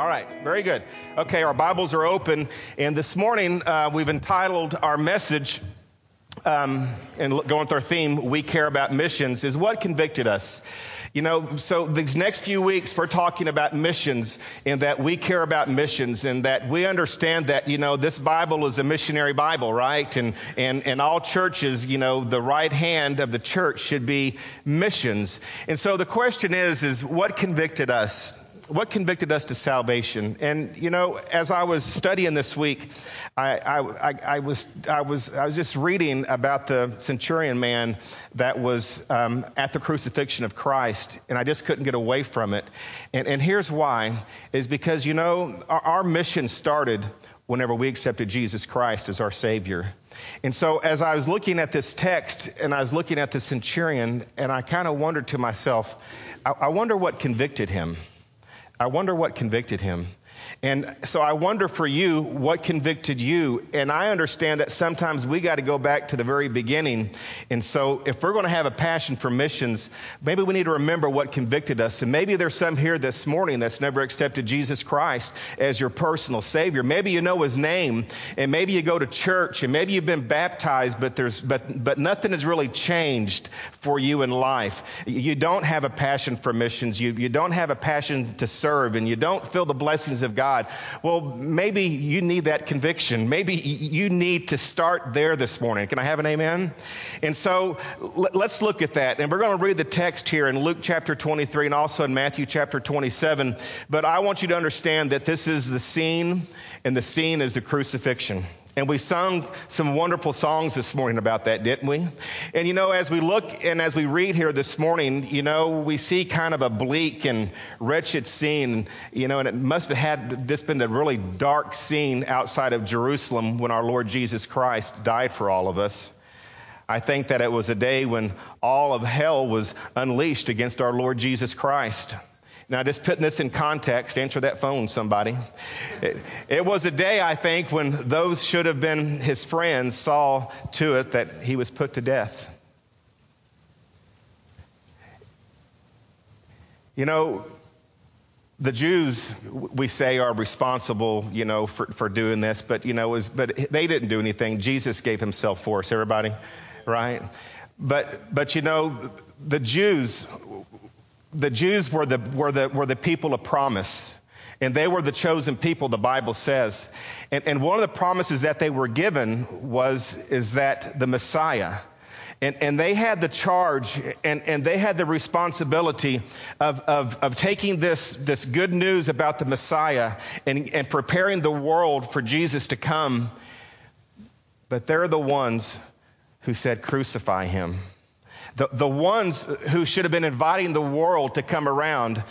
All right, very good. Okay, our Bibles are open, and this morning uh, we've entitled our message, um, and going with our theme, We Care About Missions, is what convicted us. You know, so these next few weeks we're talking about missions and that we care about missions and that we understand that, you know, this Bible is a missionary Bible, right? And, and, and all churches, you know, the right hand of the church should be missions. And so the question is, is what convicted us? What convicted us to salvation? And you know, as I was studying this week, I, I, I, was I was I was just reading about the centurion man that was um, at the crucifixion of Christ, and I just couldn't get away from it. And, and here's why: is because you know our, our mission started whenever we accepted Jesus Christ as our Savior. And so, as I was looking at this text and I was looking at the centurion, and I kind of wondered to myself, I, I wonder what convicted him. I wonder what convicted him. And so I wonder for you, what convicted you? And I understand that sometimes we got to go back to the very beginning. And so if we're going to have a passion for missions, maybe we need to remember what convicted us. And maybe there's some here this morning that's never accepted Jesus Christ as your personal Savior. Maybe you know His name, and maybe you go to church, and maybe you've been baptized, but there's but but nothing has really changed for you in life. You don't have a passion for missions. You you don't have a passion to serve, and you don't feel the blessings of God God. Well, maybe you need that conviction. Maybe you need to start there this morning. Can I have an amen? And so let's look at that. And we're going to read the text here in Luke chapter 23 and also in Matthew chapter 27. But I want you to understand that this is the scene, and the scene is the crucifixion. And we sung some wonderful songs this morning about that, didn't we? And you know, as we look and as we read here this morning, you know, we see kind of a bleak and wretched scene, you know, and it must have had this been a really dark scene outside of Jerusalem when our Lord Jesus Christ died for all of us. I think that it was a day when all of hell was unleashed against our Lord Jesus Christ. Now, just putting this in context, answer that phone, somebody. It, it, was a day, I think, when those should have been his friends saw to it that he was put to death. You know, the Jews, we say, are responsible, you know, for, for doing this, but, you know, was, but they didn't do anything. Jesus gave himself for us, everybody, right? But, but, you know, the Jews, the Jews were the, were the, were the people of promise. And they were the chosen people, the Bible says. And, and one of the promises that they were given was, is that the Messiah, and, and they had the charge and, and they had the responsibility of, of, of taking this, this good news about the Messiah and, and preparing the world for Jesus to come. But they're the ones who said, crucify him. The, the ones who should have been inviting the world to come around,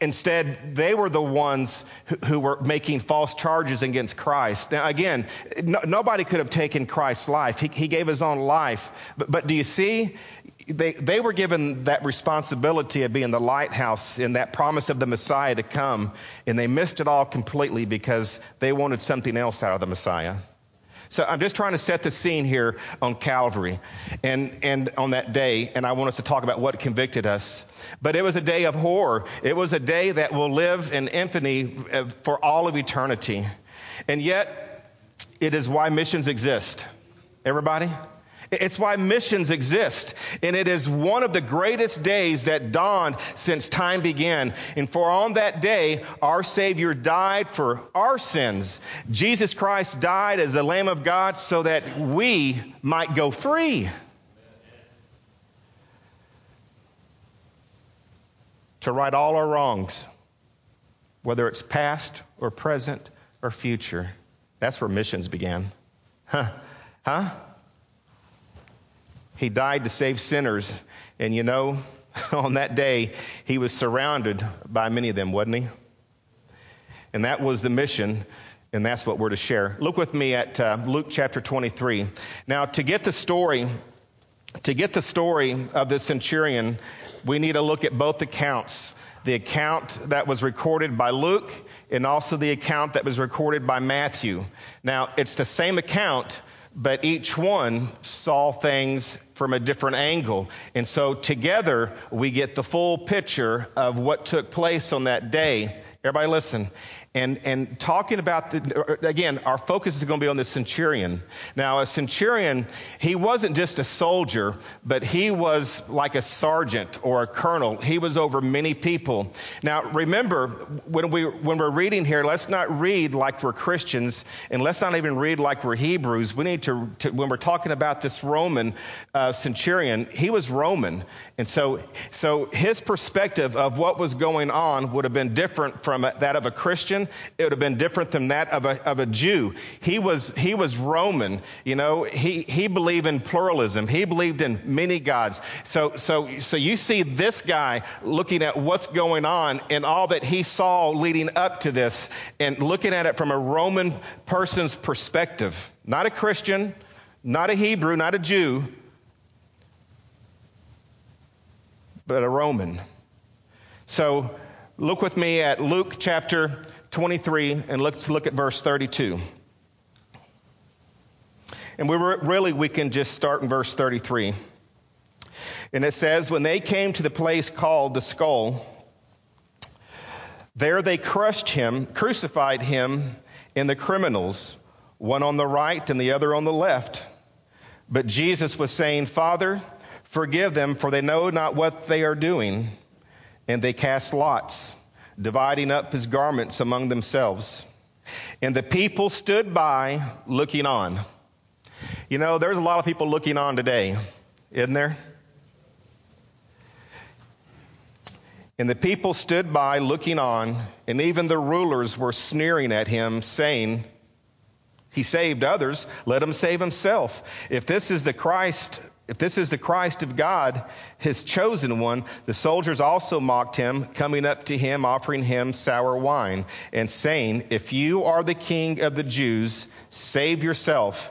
instead, they were the ones who, who were making false charges against Christ. Now, again, no, nobody could have taken Christ's life. He, he gave his own life. But, but do you see? They, they were given that responsibility of being the lighthouse in that promise of the Messiah to come, and they missed it all completely because they wanted something else out of the Messiah. So I'm just trying to set the scene here on Calvary and, and on that day, and I want us to talk about what convicted us. But it was a day of horror. It was a day that will live in infamy uh, for all of eternity. And yet, it is why missions exist. Everybody? It's why missions exist. And it is one of the greatest days that dawned since time began. And for on that day, our Savior died for our sins. Jesus Christ died as the Lamb of God so that we might go free. To right all our wrongs, whether it's past or present or future. That's where missions began. Huh? Huh? He died to save sinners. And you know, on that day, he was surrounded by many of them, wasn't he? And that was the mission, and that's what we're to share. Look with me at uh, Luke chapter 23. Now, to get the story, to get the story of the centurion, we need to look at both accounts. The account that was recorded by Luke and also the account that was recorded by Matthew. Now, it's the same account, but each one saw things from a different angle. And so together we get the full picture of what took place on that day. Everybody listen. And, and talking about the, again, our focus is going to be on the centurion. Now, a centurion, he wasn't just a soldier, but he was like a sergeant or a colonel. He was over many people. Now, remember, when, we, when we're reading here, let's not read like we're Christians, and let's not even read like we're Hebrews. We need to, to when we're talking about this Roman uh, centurion, he was Roman. And so, so his perspective of what was going on would have been different from that of a Christian. It would have been different than that of a, of a Jew. He was, he was Roman. You know, he, he believed in pluralism. He believed in many gods. So, so, so you see this guy looking at what's going on and all that he saw leading up to this and looking at it from a Roman person's perspective. Not a Christian, not a Hebrew, not a Jew, but a Roman. So look with me at Luke chapter 23 and let's look at verse 32. And we really, we can just start in verse 33. And it says, When they came to the place called the skull, there they crushed him, crucified him, and the criminals, one on the right and the other on the left. But Jesus was saying, Father, Forgive them, for they know not what they are doing. And they cast lots, dividing up his garments among themselves. And the people stood by looking on. You know, there's a lot of people looking on today, isn't there? And the people stood by looking on, and even the rulers were sneering at him, saying, He saved others, let him save himself. If this is the Christ, if this is the Christ of God, his chosen one, the soldiers also mocked him, coming up to him, offering him sour wine, and saying, If you are the king of the Jews, save yourself.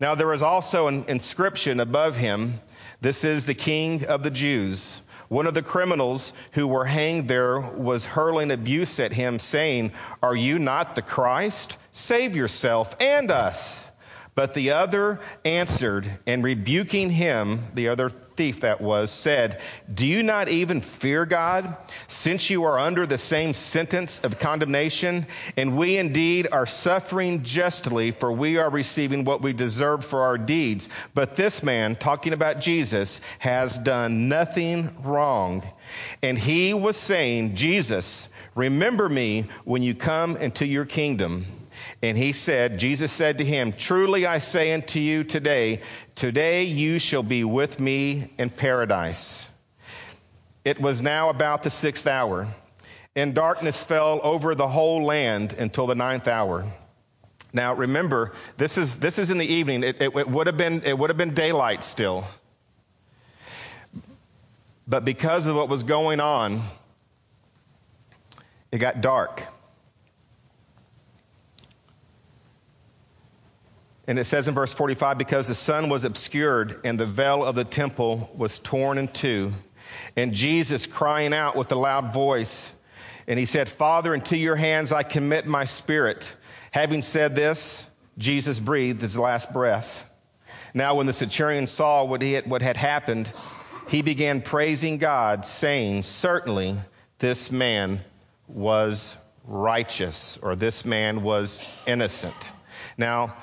Now there was also an inscription above him, This is the king of the Jews. One of the criminals who were hanged there was hurling abuse at him, saying, Are you not the Christ? Save yourself and us. But the other answered and rebuking him, the other thief that was, said, Do you not even fear God, since you are under the same sentence of condemnation? And we indeed are suffering justly, for we are receiving what we deserve for our deeds. But this man, talking about Jesus, has done nothing wrong. And he was saying, Jesus, remember me when you come into your kingdom. And he said, Jesus said to him, Truly I say unto you today, today you shall be with me in paradise. It was now about the sixth hour, and darkness fell over the whole land until the ninth hour. Now remember, this is, this is in the evening. It, it, it would have been, it would have been daylight still. But because of what was going on, it got dark. And it says in verse 45 because the sun was obscured and the veil of the temple was torn in two, and Jesus crying out with a loud voice, and he said, Father, into your hands I commit my spirit. Having said this, Jesus breathed his last breath. Now, when the centurion saw what, had, what had happened, he began praising God, saying, Certainly this man was righteous, or this man was innocent. Now,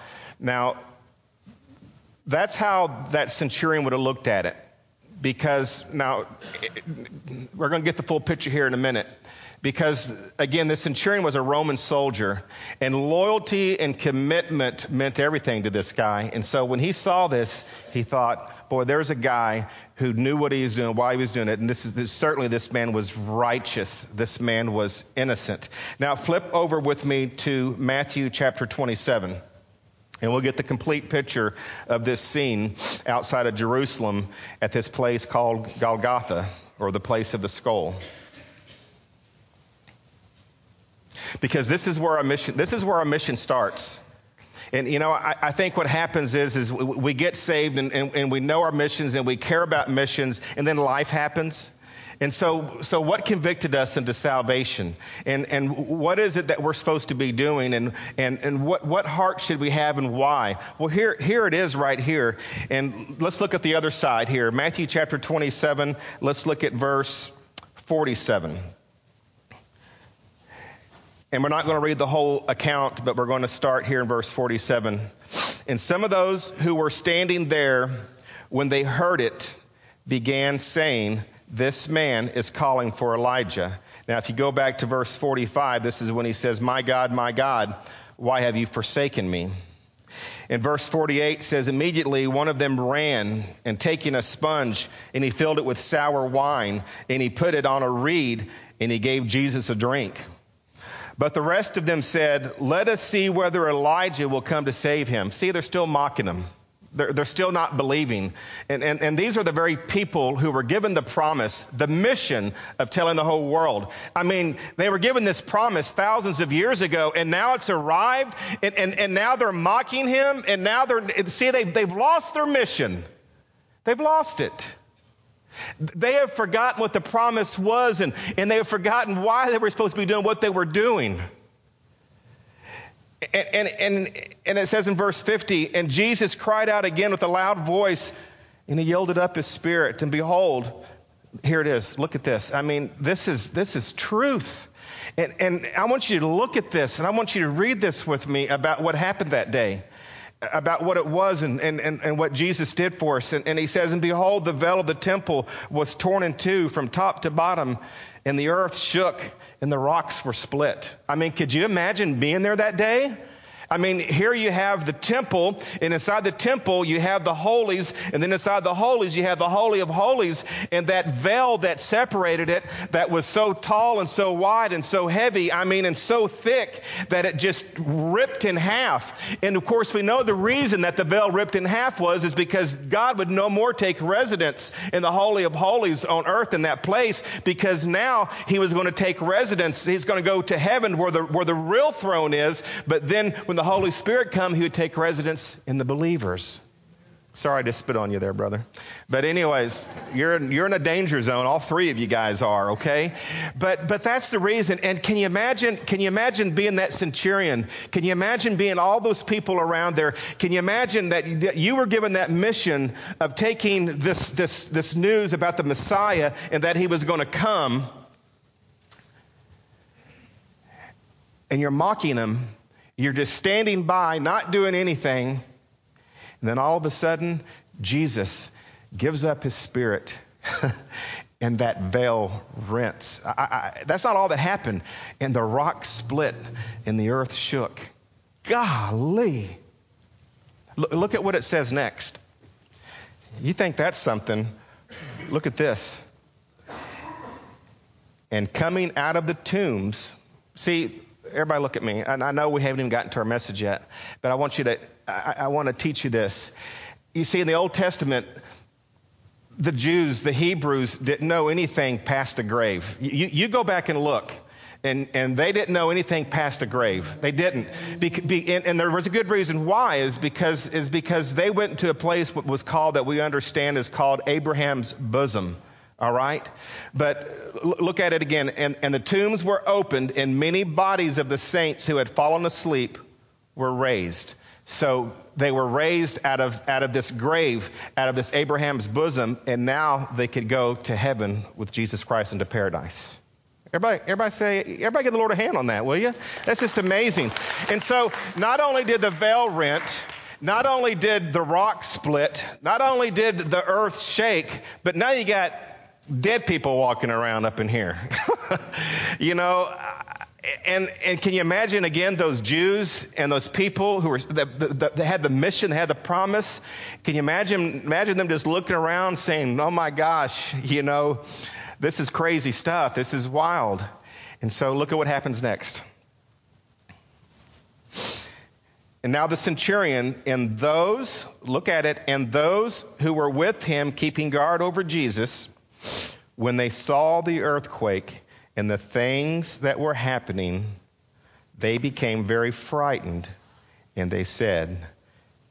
now, that's how that centurion would have looked at it. Because now, we're going to get the full picture here in a minute. Because again, the centurion was a Roman soldier, and loyalty and commitment meant everything to this guy. And so when he saw this, he thought, boy, there's a guy who knew what he was doing, why he was doing it. And this is this, certainly this man was righteous. This man was innocent. Now flip over with me to Matthew chapter 27. And we'll get the complete picture of this scene outside of Jerusalem at this place called Golgotha, or the place of the skull. Because this is where our mission, this is where our mission starts. And you know, I, I think what happens is, is we get saved and, and, and we know our missions and we care about missions, and then life happens. And so, so what convicted us into salvation? And, and what is it that we're supposed to be doing? And, and, and what, what heart should we have and why? Well, here, here it is right here. And let's look at the other side here. Matthew chapter 27, let's look at verse 47. And we're not going to read the whole account, but we're going to start here in verse 47. And some of those who were standing there, when they heard it, began saying, This man is calling for Elijah. Now, if you go back to verse 45, this is when he says, My God, my God, why have you forsaken me? In verse 48 says, Immediately one of them ran and taking a sponge, and he filled it with sour wine, and he put it on a reed, and he gave Jesus a drink. But the rest of them said, Let us see whether Elijah will come to save him. See, they're still mocking him. They're, they're still not believing. And, and, and these are the very people who were given the promise, the mission of telling the whole world. I mean, they were given this promise thousands of years ago, and now it's arrived, and, and, and now they're mocking him, and now they're, see, they, they've lost their mission. They've lost it. They have forgotten what the promise was, and, and they have forgotten why they were supposed to be doing what they were doing. And, and, and, and it says in verse 50, and Jesus cried out again with a loud voice, and he yielded up his spirit. And behold, here it is. Look at this. I mean, this is, this is truth. And, and I want you to look at this, and I want you to read this with me about what happened that day, about what it was and, and, and, and what Jesus did for us. And, and he says, And behold, the veil of the temple was torn in two from top to bottom, and the earth shook and the rocks were split. I mean, could you imagine being there that day? I mean, here you have the temple, and inside the temple you have the holies, and then inside the holies you have the holy of holies, and that veil that separated it, that was so tall and so wide and so heavy, I mean, and so thick that it just ripped in half. And of course, we know the reason that the veil ripped in half was is because God would no more take residence in the holy of holies on earth in that place, because now He was going to take residence. He's going to go to heaven where the where the real throne is. But then when the the Holy Spirit come, he would take residence in the believers. Sorry to spit on you there, brother. But anyways, you're in, you're in a danger zone. All three of you guys are, okay? But but that's the reason. And can you imagine? Can you imagine being that centurion? Can you imagine being all those people around there? Can you imagine that, that you were given that mission of taking this this this news about the Messiah and that he was going to come, and you're mocking him you're just standing by, not doing anything. And then all of a sudden, Jesus gives up his spirit. and that veil rents. I, I, that's not all that happened. And the rock split and the earth shook. Golly. Look, look at what it says next. You think that's something. Look at this. And coming out of the tombs, see, everybody look at me. And I know we haven't even gotten to our message yet, but I want you to, I, I want to teach you this. You see, in the Old Testament, the Jews, the Hebrews, didn't know anything past the grave. You, you go back and look. And, and they didn't know anything past the grave. They didn't. Be, be, and, and, there was a good reason why is because, is because they went to a place what was called, that we understand is called Abraham's bosom. All right? But look at it again. And, and the tombs were opened, and many bodies of the saints who had fallen asleep were raised. So they were raised out of, out of this grave, out of this Abraham's bosom, and now they could go to heaven with Jesus Christ into paradise. Everybody, everybody say, everybody give the Lord a hand on that, will you? That's just amazing. And so not only did the veil rent, not only did the rock split, not only did the earth shake, but now you got dead people walking around up in here. you know, and, and can you imagine again those Jews and those people who were that, that, that, had the mission, they had the promise? Can you imagine imagine them just looking around saying, "Oh my gosh, you know, this is crazy stuff. This is wild." And so look at what happens next. And now the centurion and those, look at it, and those who were with him keeping guard over Jesus when they saw the earthquake and the things that were happening, they became very frightened and they said,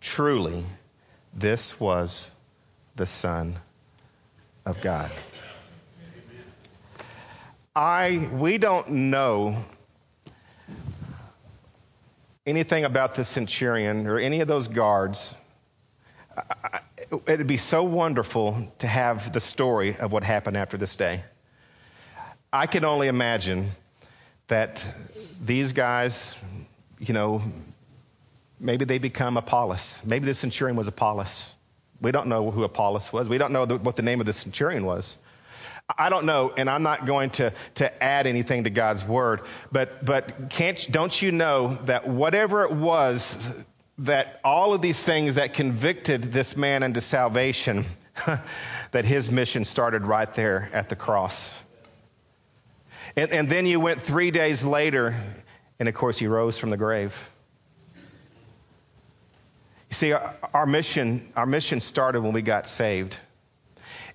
Truly, this was the Son of God. I, we don't know anything about the centurion or any of those guards. It'd be so wonderful to have the story of what happened after this day. I can only imagine that these guys, you know, maybe they become Apollos. Maybe the centurion was Apollos. We don't know who Apollos was. We don't know the, what the name of the centurion was. I don't know, and I'm not going to, to add anything to God's word, but, but can't, don't you know that whatever it was that all of these things that convicted this man into salvation, that his mission started right there at the cross. And, and then you went three days later, and of course, he rose from the grave. You see, our, our mission, our mission started when we got saved.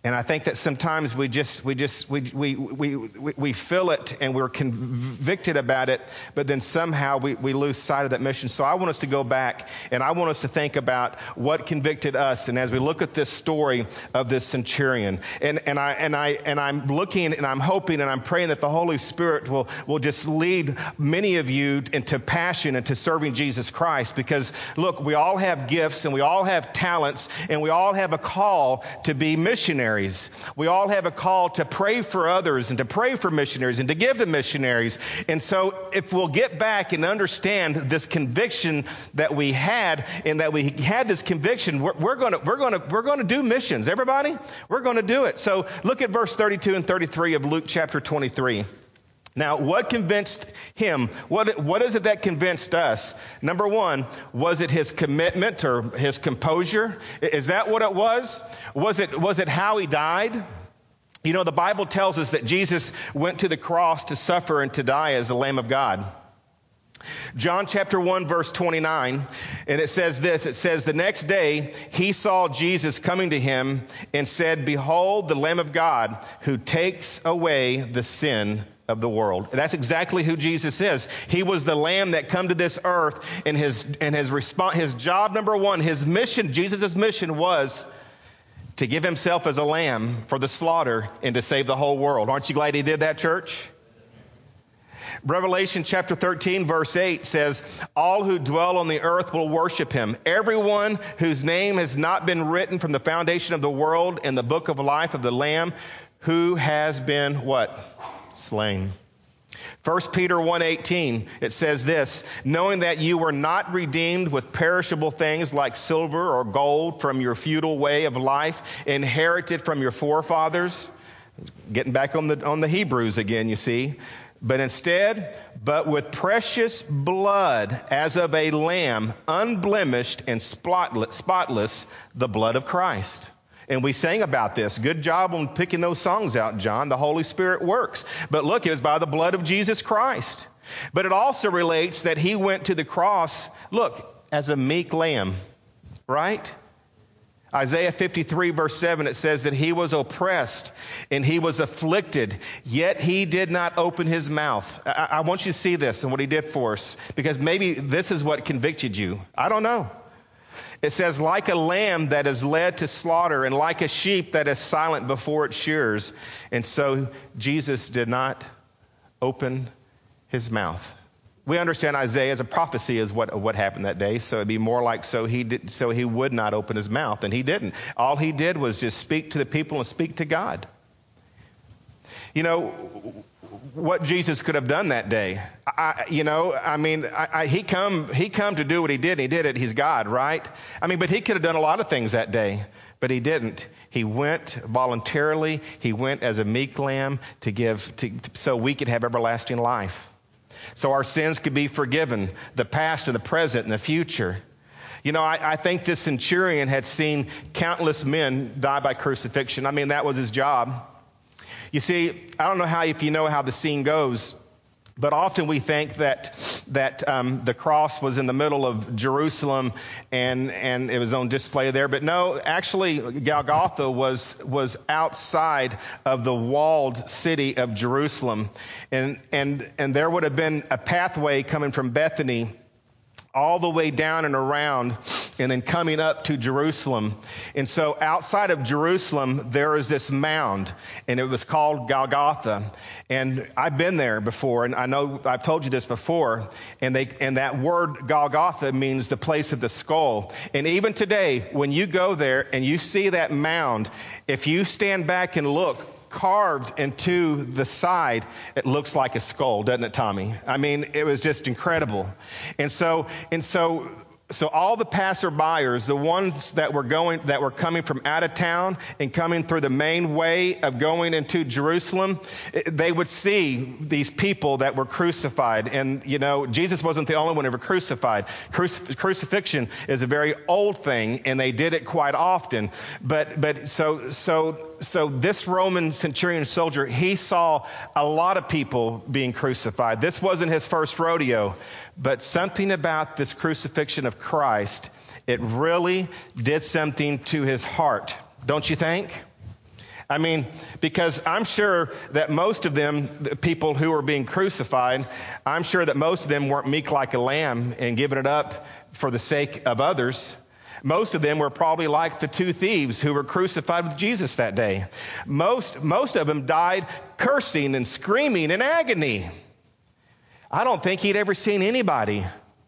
And I think that sometimes we just, we just, we, we, we, we feel it and we're convicted about it, but then somehow we, we lose sight of that mission. So I want us to go back and I want us to think about what convicted us. And as we look at this story of this centurion, and, and I, and I, and I'm looking and I'm hoping and I'm praying that the Holy Spirit will, will just lead many of you into passion into serving Jesus Christ. Because look, we all have gifts and we all have talents and we all have a call to be missionaries missionaries. We all have a call to pray for others and to pray for missionaries and to give to missionaries. And so if we'll get back and understand this conviction that we had and that we had this conviction, we're, we're going to, we're going to, we're going to do missions. Everybody? We're going to do it. So look at verse 32 and 33 of Luke chapter 23. Now, what convinced him? What, what is it that convinced us? Number one, was it his commitment or his composure? Is that what it was? Was it, was it how he died? You know, the Bible tells us that Jesus went to the cross to suffer and to die as the Lamb of God. John chapter 1 verse 29, and it says this, it says, the next day he saw Jesus coming to him and said, behold the Lamb of God who takes away the sin of the world. That's exactly who Jesus is. He was the lamb that come to this earth and his, and his response, his job number one, his mission, Jesus' mission was to give himself as a lamb for the slaughter and to save the whole world. Aren't you glad he did that, church? Revelation chapter 13 verse 8 says, All who dwell on the earth will worship him. Everyone whose name has not been written from the foundation of the world in the book of life of the Lamb who has been what? Slain. 1 Peter 1:18 it says this, knowing that you were not redeemed with perishable things like silver or gold from your futile way of life inherited from your forefathers, getting back on the on the Hebrews again, you see, but instead, but with precious blood as of a lamb, unblemished and spotless, the blood of Christ. And we sang about this. Good job on picking those songs out, John. The Holy Spirit works. But look, it was by the blood of Jesus Christ. But it also relates that he went to the cross, look, as a meek lamb, right? Isaiah 53 verse 7, it says that he was oppressed and he was afflicted, yet he did not open his mouth. I, I want you to see this and what he did for us, because maybe this is what convicted you. I don't know. It says, like a lamb that is led to slaughter, and like a sheep that is silent before its shears. And so Jesus did not open his mouth. We understand Isaiah as a prophecy is what, what happened that day, so it'd be more like so he did, so he would not open his mouth, and he didn't. All he did was just speak to the people and speak to God. You know, what Jesus could have done that day. I, you know, I mean, I, I, he come he come to do what he did. And He did it. He's God, right? I mean, but he could have done a lot of things that day, but he didn't. He went voluntarily. He went as a meek lamb to give, to, so we could have everlasting life, so our sins could be forgiven, the past and the present and the future. You know, I, I think this centurion had seen countless men die by crucifixion. I mean, that was his job. You see, I don't know how if you know how the scene goes, but often we think that that um, the cross was in the middle of Jerusalem and and it was on display there. But no, actually, Golgotha was was outside of the walled city of Jerusalem, and and and there would have been a pathway coming from Bethany all the way down and around and then coming up to Jerusalem. And so outside of Jerusalem, there is this mound and it was called Golgotha. And I've been there before and I know I've told you this before. And they, and that word Golgotha means the place of the skull. And even today, when you go there and you see that mound, if you stand back and look carved into the side, it looks like a skull, doesn't it, Tommy? I mean, it was just incredible. And so, and so so all the passerbyers, the ones that were going, that were coming from out of town and coming through the main way of going into Jerusalem, eh, they would see these people that were crucified. And, you know, Jesus wasn't the only one ever crucified. Crucif- crucifixion is a very old thing and they did it quite often. But, but so, so, so this Roman centurion soldier, he saw a lot of people being crucified. This wasn't his first rodeo. But something about this crucifixion of Christ, it really did something to his heart, don't you think? I mean, because I'm sure that most of them, the people who were being crucified, I'm sure that most of them weren't meek like a lamb and giving it up for the sake of others. Most of them were probably like the two thieves who were crucified with Jesus that day. Most, most of them died cursing and screaming in agony. I don't think he'd ever seen anybody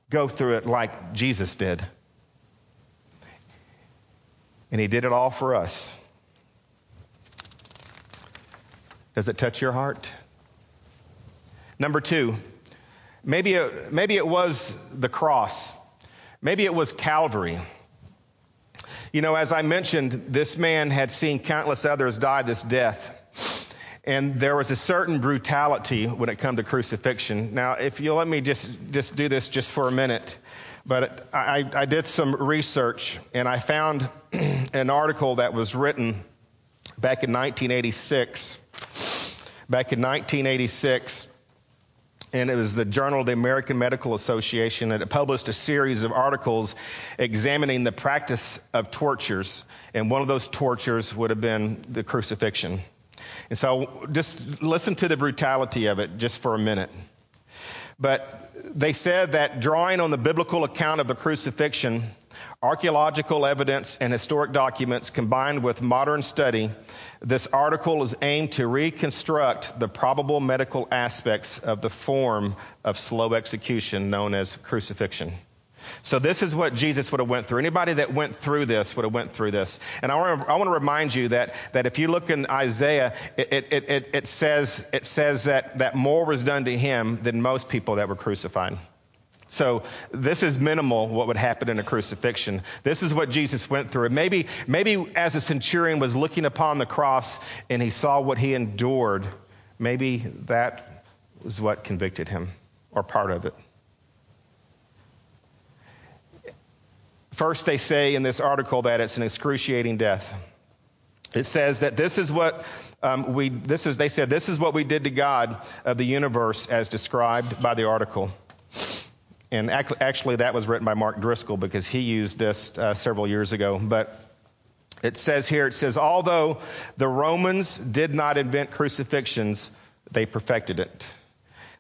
go through it like Jesus did. And he did it all for us. Does it touch your heart? Number two, maybe it, maybe it was the cross. Maybe it was Calvary. You know, as I mentioned, this man had seen countless others die this death. And there was a certain brutality when it came to crucifixion. Now, if you'll let me just, just do this just for a minute. But I, I did some research and I found an article that was written back in 1986. Back in 1986 and it was the Journal of the American Medical Association that published a series of articles examining the practice of tortures, and one of those tortures would have been the crucifixion. And so just listen to the brutality of it just for a minute. But they said that drawing on the biblical account of the crucifixion, archaeological evidence and historic documents combined with modern study, this article is aimed to reconstruct the probable medical aspects of the form of slow execution known as crucifixion. So this is what Jesus would have went through. Anybody that went through this would have went through this. And I want to, remind you that, that if you look in Isaiah, it, it, it, it, says, it says that, that more was done to him than most people that were crucified. So this is minimal what would happen in a crucifixion. This is what Jesus went through. maybe, maybe as a centurion was looking upon the cross and he saw what he endured, maybe that was what convicted him or part of it. First, they say in this article that it's an excruciating death. It says that this is what um, we, this is, they said, this is what we did to God of the universe as described by the article. And actually, that was written by Mark Driscoll because he used this uh, several years ago. But it says here, it says, although the Romans did not invent crucifixions, they perfected it.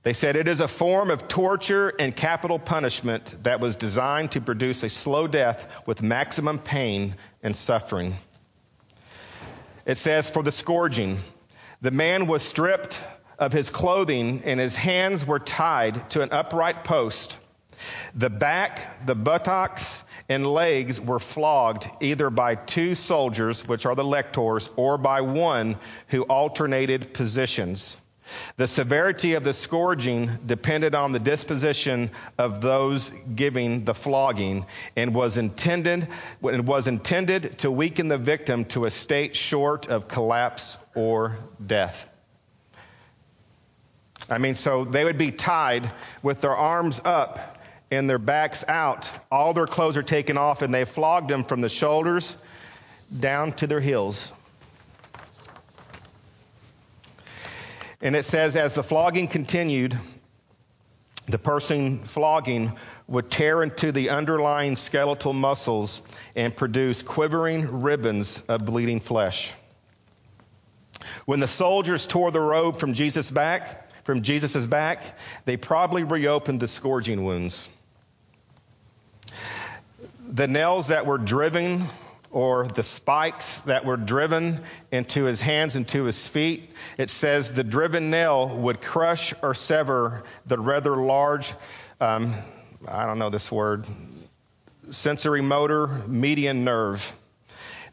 They said it is a form of torture and capital punishment that was designed to produce a slow death with maximum pain and suffering. It says, for the scourging, the man was stripped of his clothing and his hands were tied to an upright post. The back, the buttocks, and legs were flogged either by two soldiers, which are the lictors, or by one who alternated positions. The severity of the scourging depended on the disposition of those giving the flogging and was intended, was intended to weaken the victim to a state short of collapse or death. I mean, so they would be tied with their arms up and their backs out. All their clothes are taken off, and they flogged them from the shoulders down to their heels. And it says, as the flogging continued, the person flogging would tear into the underlying skeletal muscles and produce quivering ribbons of bleeding flesh. When the soldiers tore the robe from Jesus' back, from Jesus' back, they probably reopened the scourging wounds. The nails that were driven or the spikes that were driven into his hands and to his feet. It says the driven nail would crush or sever the rather large, um, I don't know this word, sensory motor median nerve.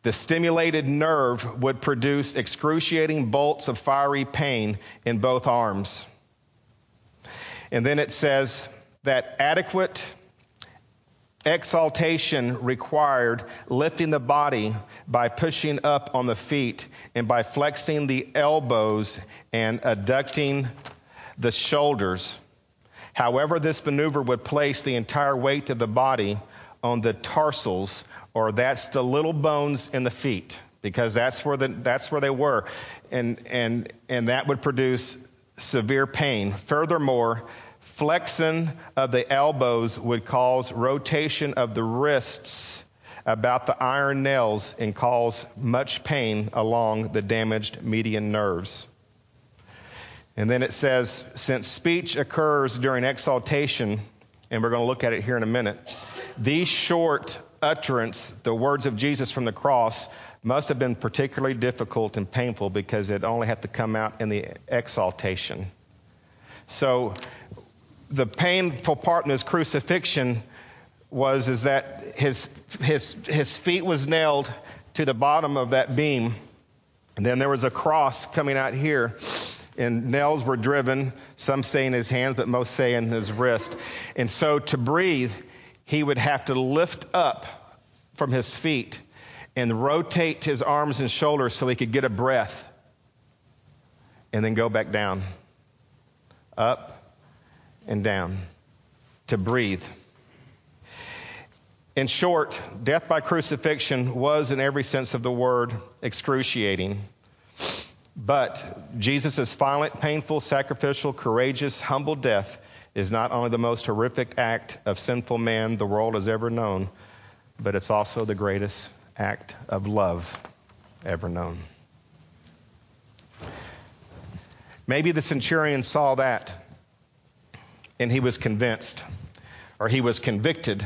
The stimulated nerve would produce excruciating bolts of fiery pain in both arms. And then it says that adequate exaltation required lifting the body by pushing up on the feet and by flexing the elbows and adducting the shoulders. However, this maneuver would place the entire weight of the body on the tarsals, or that's the little bones in the feet, because that's where, the, that's where they were. And, and, and that would produce severe pain. Furthermore, flexion of the elbows would cause rotation of the wrists about the iron nails and cause much pain along the damaged median nerves. And then it says, since speech occurs during exaltation, and we're going to look at it here in a minute, these short utterance, the words of Jesus from the cross, must have been particularly difficult and painful because it only had to come out in the exaltation. So the painful part in his crucifixion was is that his his his feet was nailed to the bottom of that beam. And then there was a cross coming out here and nails were driven, some say in his hands, but most say in his wrist. And so to breathe, he would have to lift up from his feet and rotate his arms and shoulders so he could get a breath and then go back down, up and down to breathe. In short, death by crucifixion was, in every sense of the word, excruciating. But Jesus' violent, painful, sacrificial, courageous, humble death is not only the most horrific act of sinful man the world has ever known, but it's also the greatest act of love ever known. Maybe the centurion saw that and he was convinced or he was convicted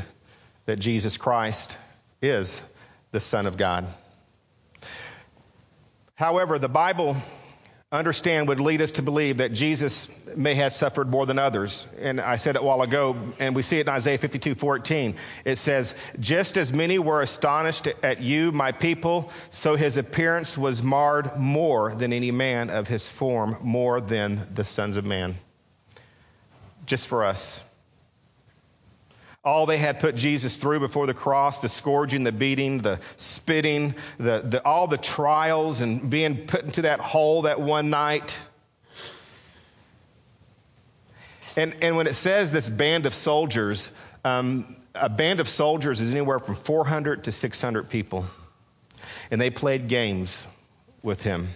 that Jesus Christ is the Son of God. However, the Bible understand would lead us to believe that Jesus may have suffered more than others. And I said it a while ago, and we see it in Isaiah 52 14. It says, Just as many were astonished at you, my people, so his appearance was marred more than any man of his form, more than the sons of man. Just for us all they had put Jesus through before the cross, the scourging, the beating, the spitting, the, the, all the trials and being put into that hole that one night. And, and when it says this band of soldiers, um, a band of soldiers is anywhere from 400 to 600 people. And they played games with him.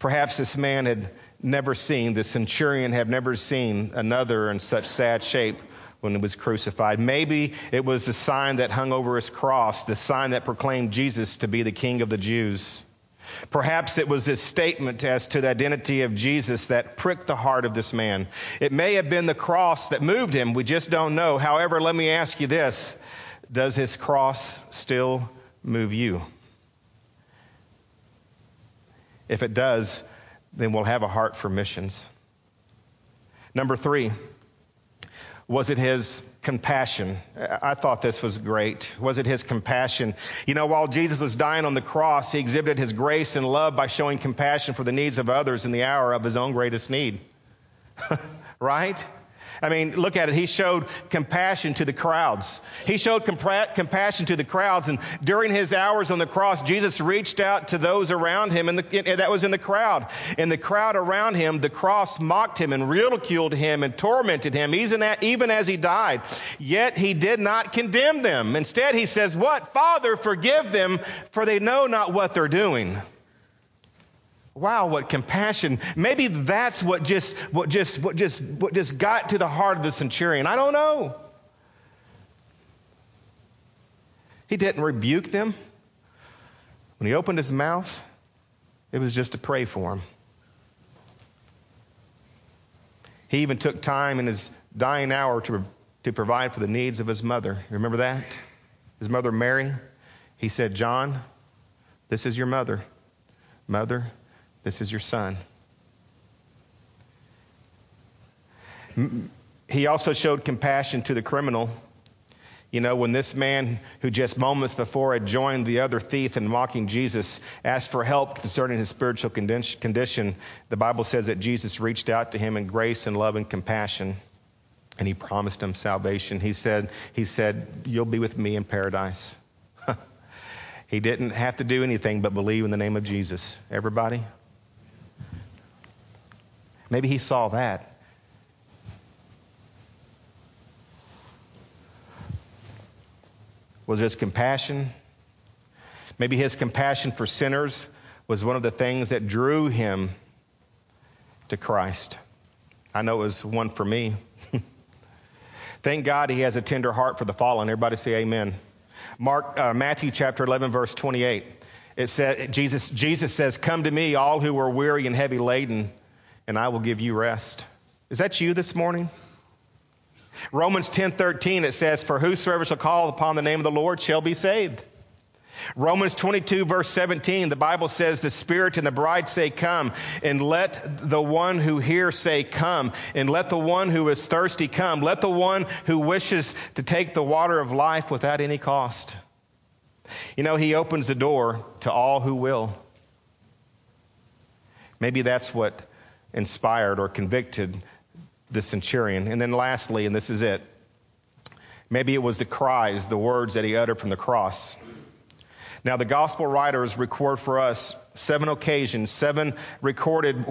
Perhaps this man had never seen, the centurion had never seen another in such sad shape when he was crucified. Maybe it was the sign that hung over his cross, the sign that proclaimed Jesus to be the King of the Jews. Perhaps it was this statement as to the identity of Jesus that pricked the heart of this man. It may have been the cross that moved him. We just don't know. However, let me ask you this Does his cross still move you? If it does, then we'll have a heart for missions. Number three, was it his compassion? I thought this was great. Was it his compassion? You know, while Jesus was dying on the cross, he exhibited his grace and love by showing compassion for the needs of others in the hour of his own greatest need. right? I mean, look at it. He showed compassion to the crowds. He showed compa- compassion to the crowds. And during his hours on the cross, Jesus reached out to those around him, and that was in the crowd. In the crowd around him, the cross mocked him and ridiculed him and tormented him, even as he died. Yet he did not condemn them. Instead, he says, What? Father, forgive them, for they know not what they're doing. Wow, what compassion. Maybe that's what just what just what just what just got to the heart of the centurion. I don't know. He didn't rebuke them. When he opened his mouth, it was just to pray for him. He even took time in his dying hour to, to provide for the needs of his mother. Remember that? His mother Mary. He said, John, this is your mother. Mother, this is your son. He also showed compassion to the criminal. You know, when this man who just moments before had joined the other thief in mocking Jesus asked for help concerning his spiritual condition, the Bible says that Jesus reached out to him in grace and love and compassion, and he promised him salvation. He said, he said, You'll be with me in paradise. he didn't have to do anything but believe in the name of Jesus. Everybody? Maybe he saw that. Was his compassion? Maybe his compassion for sinners was one of the things that drew him to Christ. I know it was one for me. Thank God he has a tender heart for the fallen. Everybody say amen. Mark, uh, Matthew chapter 11, verse 28. It said, Jesus, Jesus says, Come to me, all who are weary and heavy laden, and I will give you rest. Is that you this morning? Romans 10:13 it says for whosoever shall call upon the name of the Lord shall be saved. Romans 22 verse 17 the Bible says the spirit and the bride say come and let the one who hears say come and let the one who is thirsty come let the one who wishes to take the water of life without any cost. You know he opens the door to all who will. Maybe that's what inspired or convicted the centurion. And then lastly, and this is it, maybe it was the cries, the words that he uttered from the cross. Now, the gospel writers record for us seven occasions, seven recorded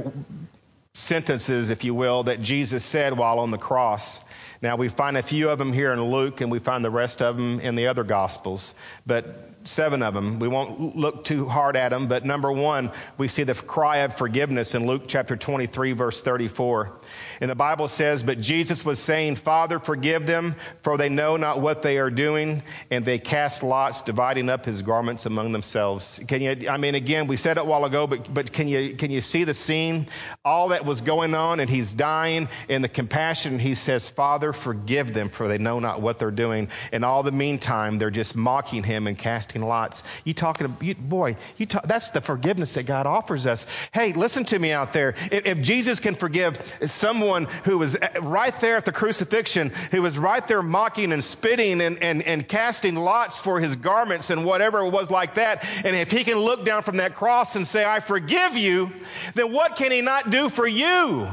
sentences, if you will, that Jesus said while on the cross. Now, we find a few of them here in Luke, and we find the rest of them in the other Gospels, but seven of them. We won't look too hard at them, but number one, we see the cry of forgiveness in Luke chapter 23, verse 34. And the Bible says, But Jesus was saying, Father, forgive them, for they know not what they are doing. And they cast lots, dividing up his garments among themselves. Can you, I mean, again, we said it a while ago, but, but can you, can you see the scene? All that was going on, and he's dying, and the compassion, he says, Father, forgive them, for they know not what they're doing. And all the meantime, they're just mocking him and casting lots. You talking, you, boy, you talk, that's the forgiveness that God offers us. Hey, listen to me out there. If, if Jesus can forgive someone, someone who was right there at the crucifixion, who was right there mocking and spitting and, and, and casting lots for his garments and whatever it was like that. And if he can look down from that cross and say, I forgive you, then what can he not do for you?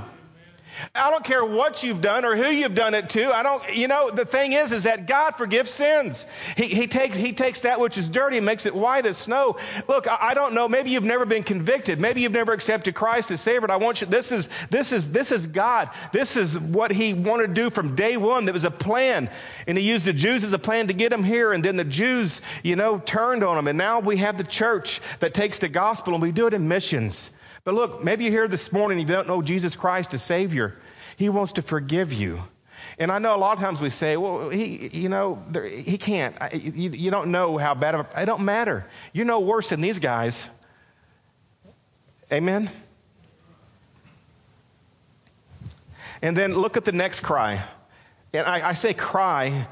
I don't care what you've done or who you've done it to. I don't, you know, the thing is, is that God forgives sins. He, he takes, he takes that which is dirty and makes it white as snow. Look, I, I don't know. Maybe you've never been convicted. Maybe you've never accepted Christ as Savior. I want you, this is, this is, this is God. This is what He wanted to do from day one. There was a plan. And He used the Jews as a plan to get Him here. And then the Jews, you know, turned on Him. And now we have the church that takes the gospel and we do it in missions. But look, maybe you're here this morning and you don't know Jesus Christ as Savior. He wants to forgive you. And I know a lot of times we say, well, he, you know, there, he can't. I, you, you, don't know how bad of a, it don't matter. You're no worse than these guys. Amen? And then look at the next cry. And I, I say cry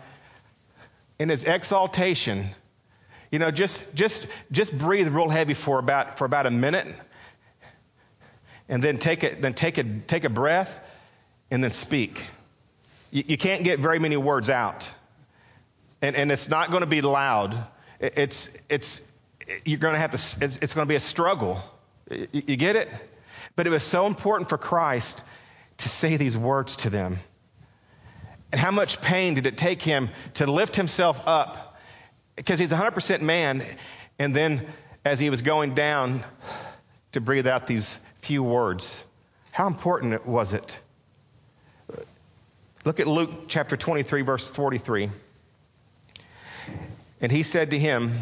in his exaltation. You know, just, just, just breathe real heavy for about, for about a minute and then take a, then take a, take a breath and then speak. You, you can't get very many words out. And, and it's not going to be loud. It's, it's, you're going to have to, it's, it's going to be a struggle. You, you get it? But it was so important for Christ to say these words to them. And how much pain did it take him to lift himself up? Because he's 100% man. And then as he was going down, to breathe out these few words. How important was it? Look at Luke chapter 23, verse 43. And he said to him,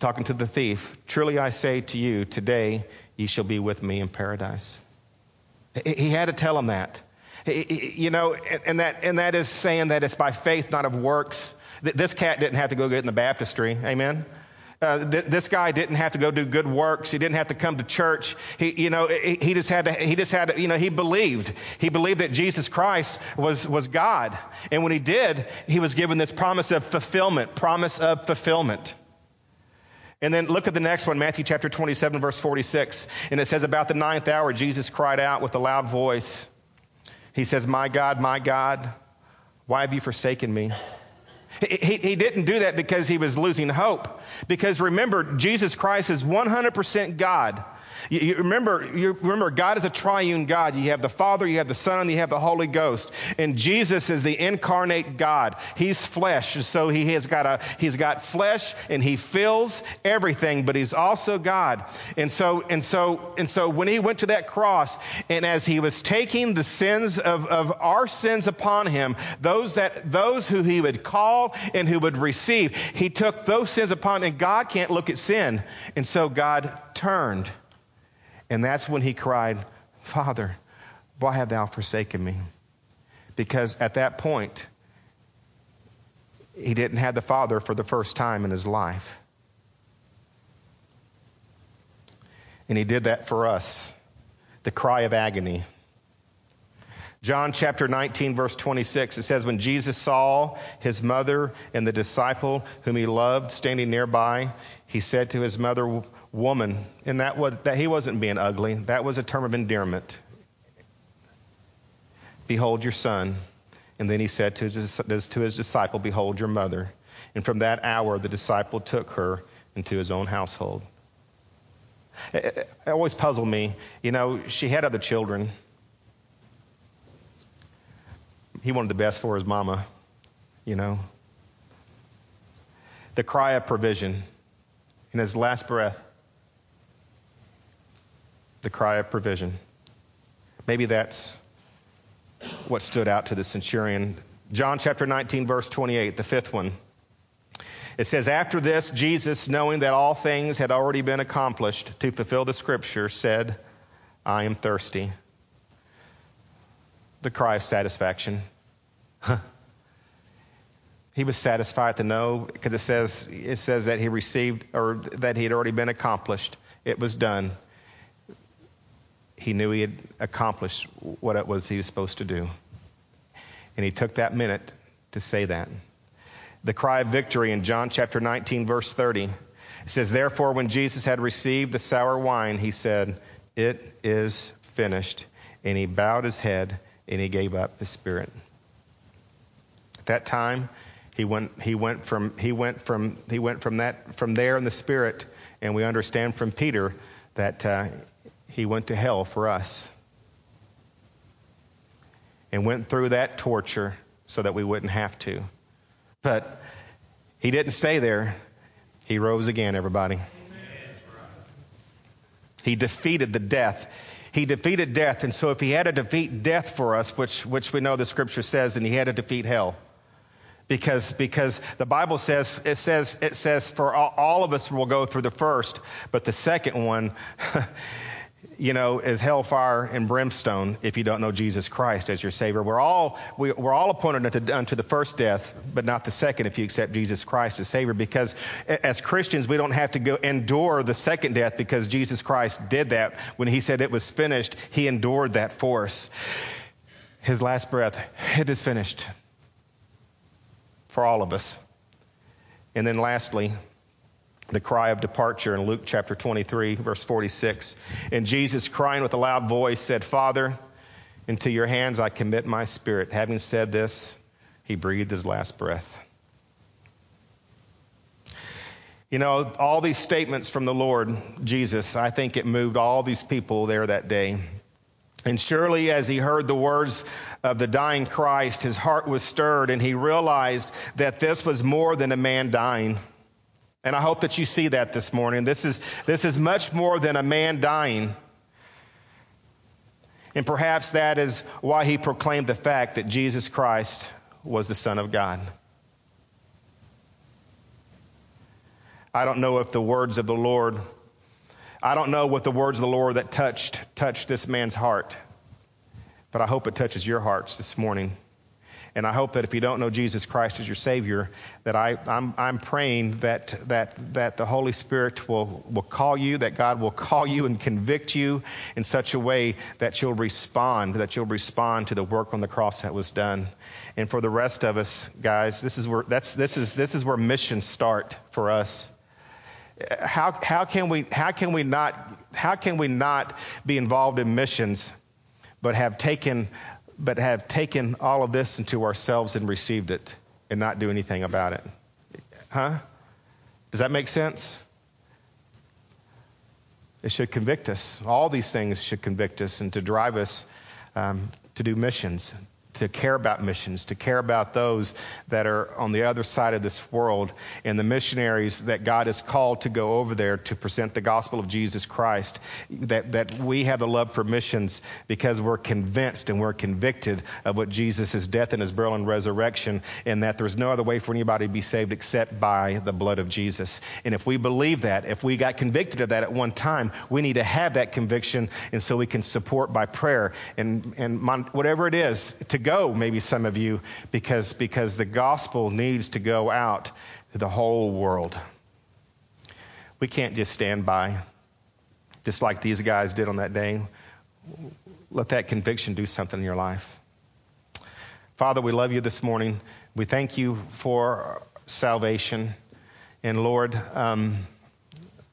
talking to the thief, Truly I say to you, today ye shall be with me in paradise. He had to tell him that. You know, and that, and that is saying that it's by faith, not of works. This cat didn't have to go get in the baptistry. Amen. Uh, th- this guy didn't have to go do good works. He didn't have to come to church. He, you know, he, he just had to, he just had to, you know, he believed. He believed that Jesus Christ was, was God. And when he did, he was given this promise of fulfillment, promise of fulfillment. And then look at the next one, Matthew chapter 27, verse 46. And it says, About the ninth hour, Jesus cried out with a loud voice. He says, My God, my God, why have you forsaken me? He, he didn't do that because he was losing hope. Because remember, Jesus Christ is 100% God. You, you remember, you remember, God is a triune God. You have the Father, you have the Son, and you have the Holy Ghost. And Jesus is the incarnate God. He's flesh, so he has got a he's got flesh, and he fills everything. But he's also God. And so and so and so when he went to that cross, and as he was taking the sins of, of our sins upon him, those that those who he would call and who would receive, he took those sins upon. And God can't look at sin, and so God turned. And that's when he cried, Father, why have thou forsaken me? Because at that point, he didn't have the Father for the first time in his life. And he did that for us. The cry of agony. John chapter 19, verse 26, it says, When Jesus saw his mother and the disciple whom he loved standing nearby, he said to his mother, woman. And that, was, that he wasn't being ugly, that was a term of endearment. Behold your son. And then he said to his, to his disciple, Behold your mother. And from that hour, the disciple took her into his own household. It, it, it always puzzled me. You know, she had other children. He wanted the best for his mama, you know. The cry of provision in his last breath the cry of provision. Maybe that's what stood out to the centurion. John chapter 19, verse 28, the fifth one. It says, After this, Jesus, knowing that all things had already been accomplished to fulfill the scripture, said, I am thirsty. The cry of satisfaction. he was satisfied to know because it says, it says that he received or that he had already been accomplished. It was done he knew he had accomplished what it was he was supposed to do. And he took that minute to say that. The cry of victory in John chapter 19, verse 30. It says, Therefore, when Jesus had received the sour wine, he said, It is finished. And he bowed his head and he gave up his spirit. At that time, he went, he went from he went from he went from that from there in the spirit, and we understand from Peter that uh, he went to hell for us and went through that torture so that we wouldn't have to. But he didn't stay there. He rose again, everybody. He defeated the death. He defeated death. And so if he had to defeat death for us, which, which we know the scripture says, then he had to defeat hell. Because, because the Bible says, it says, it says for all, all of us will go through the first, but the second one, you know, is hellfire and brimstone if you don't know Jesus Christ as your Savior. We're all, we, are all appointed unto, unto, the first death, but not the second if you accept Jesus Christ as Savior. Because as Christians, we don't have to go endure the second death because Jesus Christ did that. When He said it was finished, He endured that for us. His last breath, it is finished for all of us. And then lastly, the cry of departure in Luke chapter 23, verse 46. And Jesus, crying with a loud voice, said, Father, into your hands I commit my spirit. Having said this, he breathed his last breath. You know, all these statements from the Lord Jesus, I think it moved all these people there that day. And surely, as he heard the words of the dying Christ, his heart was stirred and he realized that this was more than a man dying. And I hope that you see that this morning. This is, this is much more than a man dying. And perhaps that is why he proclaimed the fact that Jesus Christ was the Son of God. I don't know if the words of the Lord, I don't know what the words of the Lord that touched touched this man's heart, but I hope it touches your hearts this morning. And I hope that if you don't know Jesus Christ as your Savior, that I, I'm, I'm praying that, that, that the Holy Spirit will, will call you, that God will call you and convict you in such a way that you'll respond, that you'll respond to the work on the cross that was done. And for the rest of us, guys, this is where, that's, this is, this is where missions start for us. How, how, can we, how, can we not, how can we not be involved in missions but have taken but have taken all of this into ourselves and received it. and not do anything about it. Huh? Does that make sense? It should convict us. All these things should convict us and to drive us um, to do missions, to care about missions, to care about those that are on the other side of this world and the missionaries that God has called to go over there to present the gospel of Jesus Christ. That, that we have the love for missions because we're convinced and we're convicted of what Jesus' death and his burial and resurrection, and that there's no other way for anybody to be saved except by the blood of Jesus. And if we believe that, if we got convicted of that at one time, we need to have that conviction, and so we can support by prayer and, and whatever it is to go, maybe some of you, because, because the gospel needs to go out to the whole world. We can't just stand by, just like these guys did on that day. Let that conviction do something in your life. Father, we love you this morning. We thank you for salvation. And Lord, um,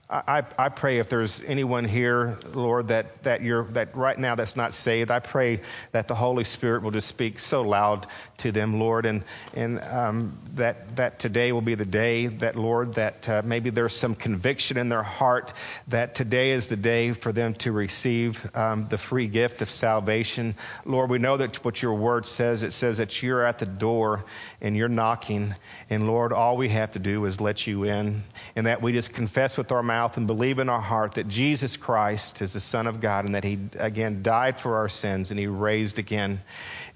I, I, pray if there's anyone here, Lord, that, that you're that right now that's not saved, I pray that the Holy Spirit will just speak so loud to them, Lord, and and um, that that today will be the day that, Lord, that uh, maybe there's some conviction in their heart that today is the day for them to receive um, the free gift of salvation. Lord, we know that what your word says. It says that you're at the door and you're knocking, and Lord, all we have to do is let you in, and that we just confess with our mouth and believe in our heart that Jesus Christ is the Son of God and that He again died for our sins and He raised again.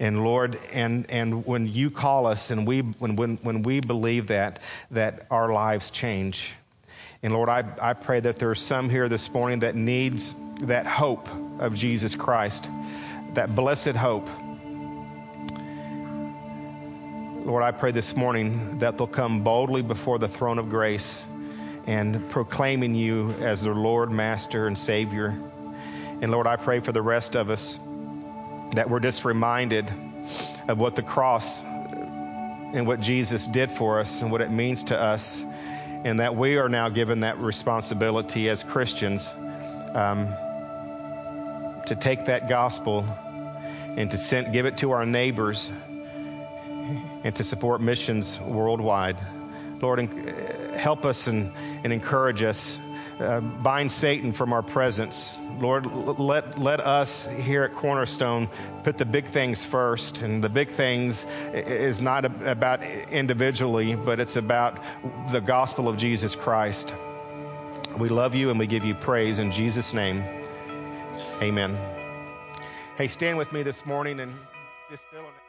And Lord, and, and when you call us and we when, when, when we believe that, that our lives change. And Lord, I, I pray that there are some here this morning that needs that hope of Jesus Christ, that blessed hope. Lord, I pray this morning that they'll come boldly before the throne of grace and proclaiming you as their Lord, Master, and Savior. And Lord, I pray for the rest of us that we're just reminded of what the cross and what Jesus did for us and what it means to us, and that we are now given that responsibility as Christians um, to take that gospel and to send, give it to our neighbors and to support missions worldwide. Lord, help us and, and encourage us. Uh, bind Satan from our presence. Lord, let, let us here at Cornerstone put the big things first. And the big things is not about individually, but it's about the gospel of Jesus Christ. We love you and we give you praise in Jesus' name. Amen. Hey, stand with me this morning and just in.